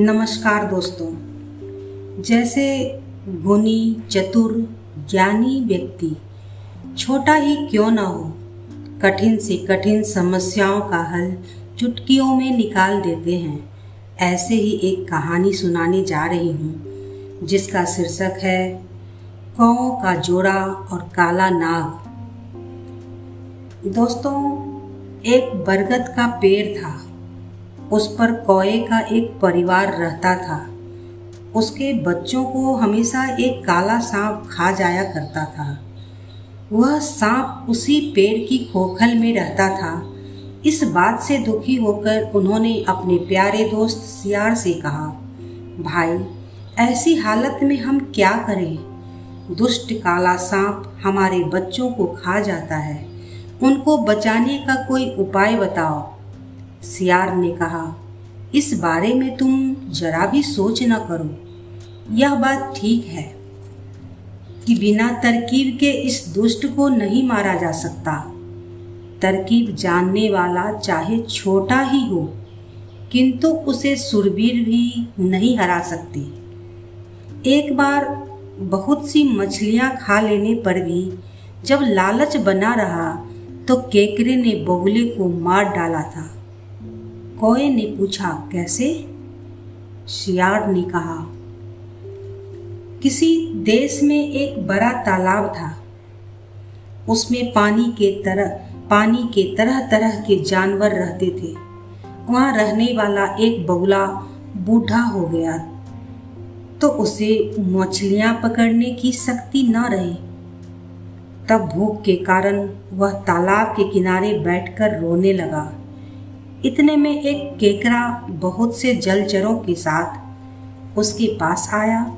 नमस्कार दोस्तों। जैसे गुणी चतुर, ज्ञानी व्यक्ति, छोटा ही क्यों ना हो, कठिन से कठिन समस्याओं का हल चुटकियों में निकाल देते हैं। ऐसे ही एक कहानी सुनाने जा रही हूँ, जिसका शीर्षक है कौ का जोड़ा और काला नाग। दोस्तों, एक बरगद का पेड़ था। उस पर कौए का एक परिवार रहता था। उसके बच्चों को हमेशा एक काला सांप खा जाया करता था। वह सांप उसी पेड़ की खोखल में रहता था। इस बात से दुखी होकर उन्होंने अपने प्यारे दोस्त सियार से कहा, भाई, ऐसी हालत में हम क्या करें? दुष्ट काला सांप हमारे बच्चों को खा जाता है। उनको बचाने का कोई उपाय बताओ। सियार ने कहा, इस बारे में तुम जरा भी सोच न करो। यह बात ठीक है कि बिना तरकीब के इस दुष्ट को नहीं मारा जा सकता। तरकीब जानने वाला चाहे छोटा ही हो, किंतु उसे सुरबीर भी नहीं हरा सकती। एक बार बहुत सी मछलियाँ खा लेने पर भी जब लालच बना रहा तो केकरे ने बगुले को मार डाला था। कोए ने पूछा, कैसे? शियार ने कहा, किसी देश में एक बड़ा तालाब था। उसमें पानी के तरह, पानी के तरह तरह के जानवर रहते थे। वहाँ रहने वाला एक बगुला बूढ़ा हो गया तो उसे मछलियाँ पकड़ने की शक्ति न रही। तब भूख के कारण वह तालाब के किनारे बैठकर रोने लगा। इतने में एक केकरा बहुत से जलचरों के साथ उसके पास आया।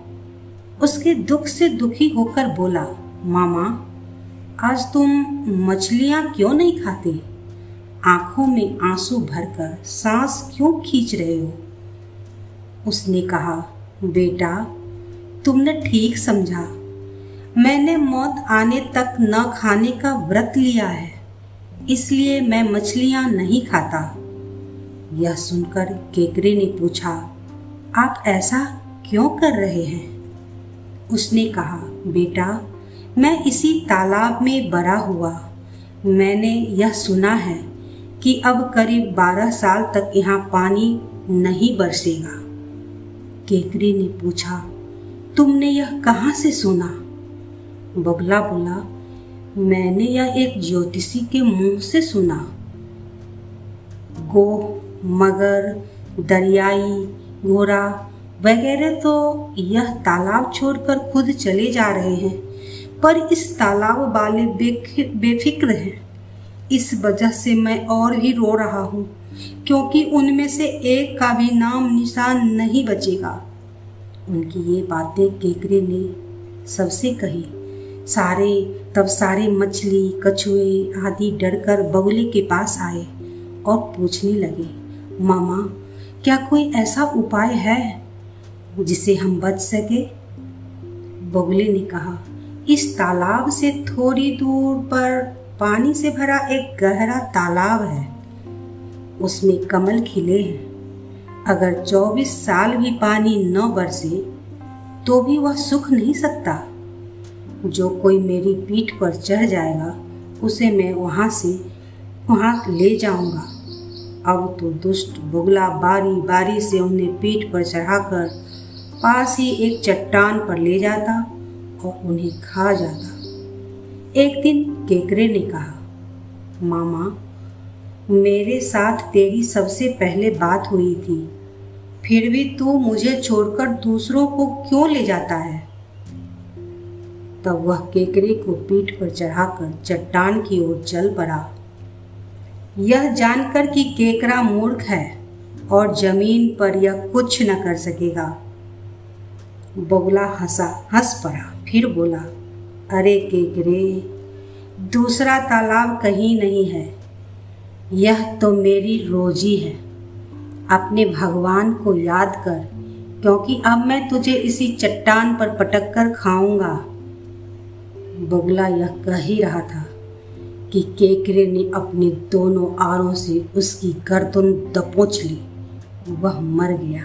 उसके दुख से दुखी होकर बोला, मामा, आज तुम मछलियाँ क्यों नहीं खाते? आँखों में आँसू भरकर सांस क्यों खींच रहे हो? उसने कहा, बेटा, तुमने ठीक समझा। मैंने मौत आने तक न खाने का व्रत लिया है, इसलिए मैं मछलियाँ नहीं खाता। यह सुनकर केकरे ने पूछा, आप ऐसा क्यों कर रहे हैं? उसने कहा, बेटा, मैं इसी तालाब में बड़ा हुआ। मैंने यह सुना है कि अब करीब बारह साल तक यहाँ पानी नहीं बरसेगा। केकरे ने पूछा, तुमने यह कहाँ से सुना? बगला बोला, मैंने यह एक ज्योतिषी के मुँह से सुना। गो मगर, दरियाई, घोड़ा वगैरह तो यह तालाब छोड़कर खुद चले जा रहे हैं, पर इस तालाब वाले बेफिक्र हैं। इस वजह से मैं और भी रो रहा हूँ, क्योंकि उनमें से एक का भी नाम निशान नहीं बचेगा। उनकी ये बातें केकरे ने सबसे कही। सारे, तब सारे मछली, कछुए आदि डरकर बगुले के पास आए और पूछने लगे मामा, क्या कोई ऐसा उपाय है जिसे हम बच सके? बगुले ने कहा, इस तालाब से थोड़ी दूर पर पानी से भरा एक गहरा तालाब है। उसमें कमल खिले हैं। अगर 24 साल भी पानी न बरसे तो भी वह सूख नहीं सकता। जो कोई मेरी पीठ पर चढ़ जाएगा, उसे मैं वहाँ से, वहाँ ले जाऊँगा। अब तो दुष्ट, बुगला, बारी बारी से उन्हें पीठ पर चढ़ाकर पास ही एक चट्टान पर ले जाता और उन्हें खा जाता। एक दिन केकरे ने कहा, मामा, मेरे साथ तेरी सबसे पहले बात हुई थी, फिर भी तू मुझे छोड़कर दूसरों को क्यों ले जाता है? तब वह केकरे को पीठ पर चढ़ाकर चट्टान की ओर चल पड़ा। यह जानकर कि केकरा मूर्ख है और ज़मीन पर यह कुछ न कर सकेगा। बगुला हंसा, हंस पड़ा, फिर बोला, अरे केकरे, दूसरा तालाब कहीं नहीं है। यह तो मेरी रोजी है। अपने भगवान को याद कर, क्योंकि अब मैं तुझे इसी चट्टान पर पटक कर खाऊँगा। बगुला यह कह ही रहा था। कि केकरे ने अपने दोनों आरों से उसकी गर्दन दपोच ली। वह मर गया।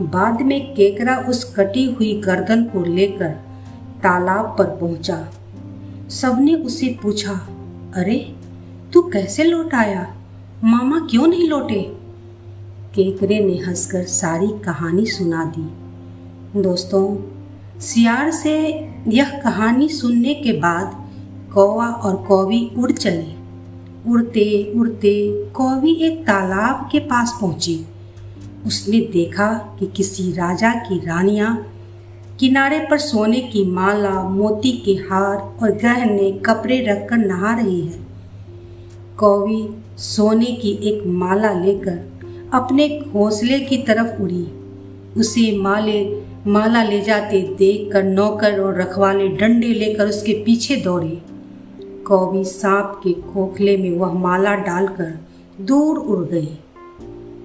बाद में केकरा उस कटी हुई गर्दन को लेकर तालाब पर पहुँचा। सबने उसे पूछा, अरे, तू कैसे लौट आया? मामा क्यों नहीं लौटे? केकरे ने हंसकर सारी कहानी सुना दी। दोस्तों, सियार से यह कहानी सुनने के बाद कौवा और कौवी उड़ चले। उड़ते उड़ते कौवी एक तालाब के पास पहुँची। उसने देखा कि किसी राजा की रानियाँ किनारे पर सोने की माला, मोती के हार और गहने कपड़े रखकर नहा रही है। कौवी सोने की एक माला लेकर अपने घोंसले की तरफ़ उड़ी। उसे माले, माला ले जाते देख कर नौकर और रखवाले डंडे लेकर उसके पीछे दौड़े। कौवी सांप के खोखले में वह माला डालकर दूर उड़ गई।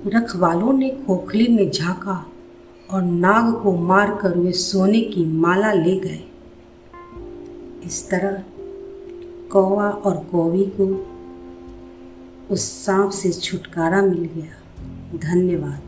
रखवालों ने खोखले में झांका और नाग को मारकर वे सोने की माला ले गए। इस तरह कौवा और कौवी को उस सांप से छुटकारा मिल गया। धन्यवाद।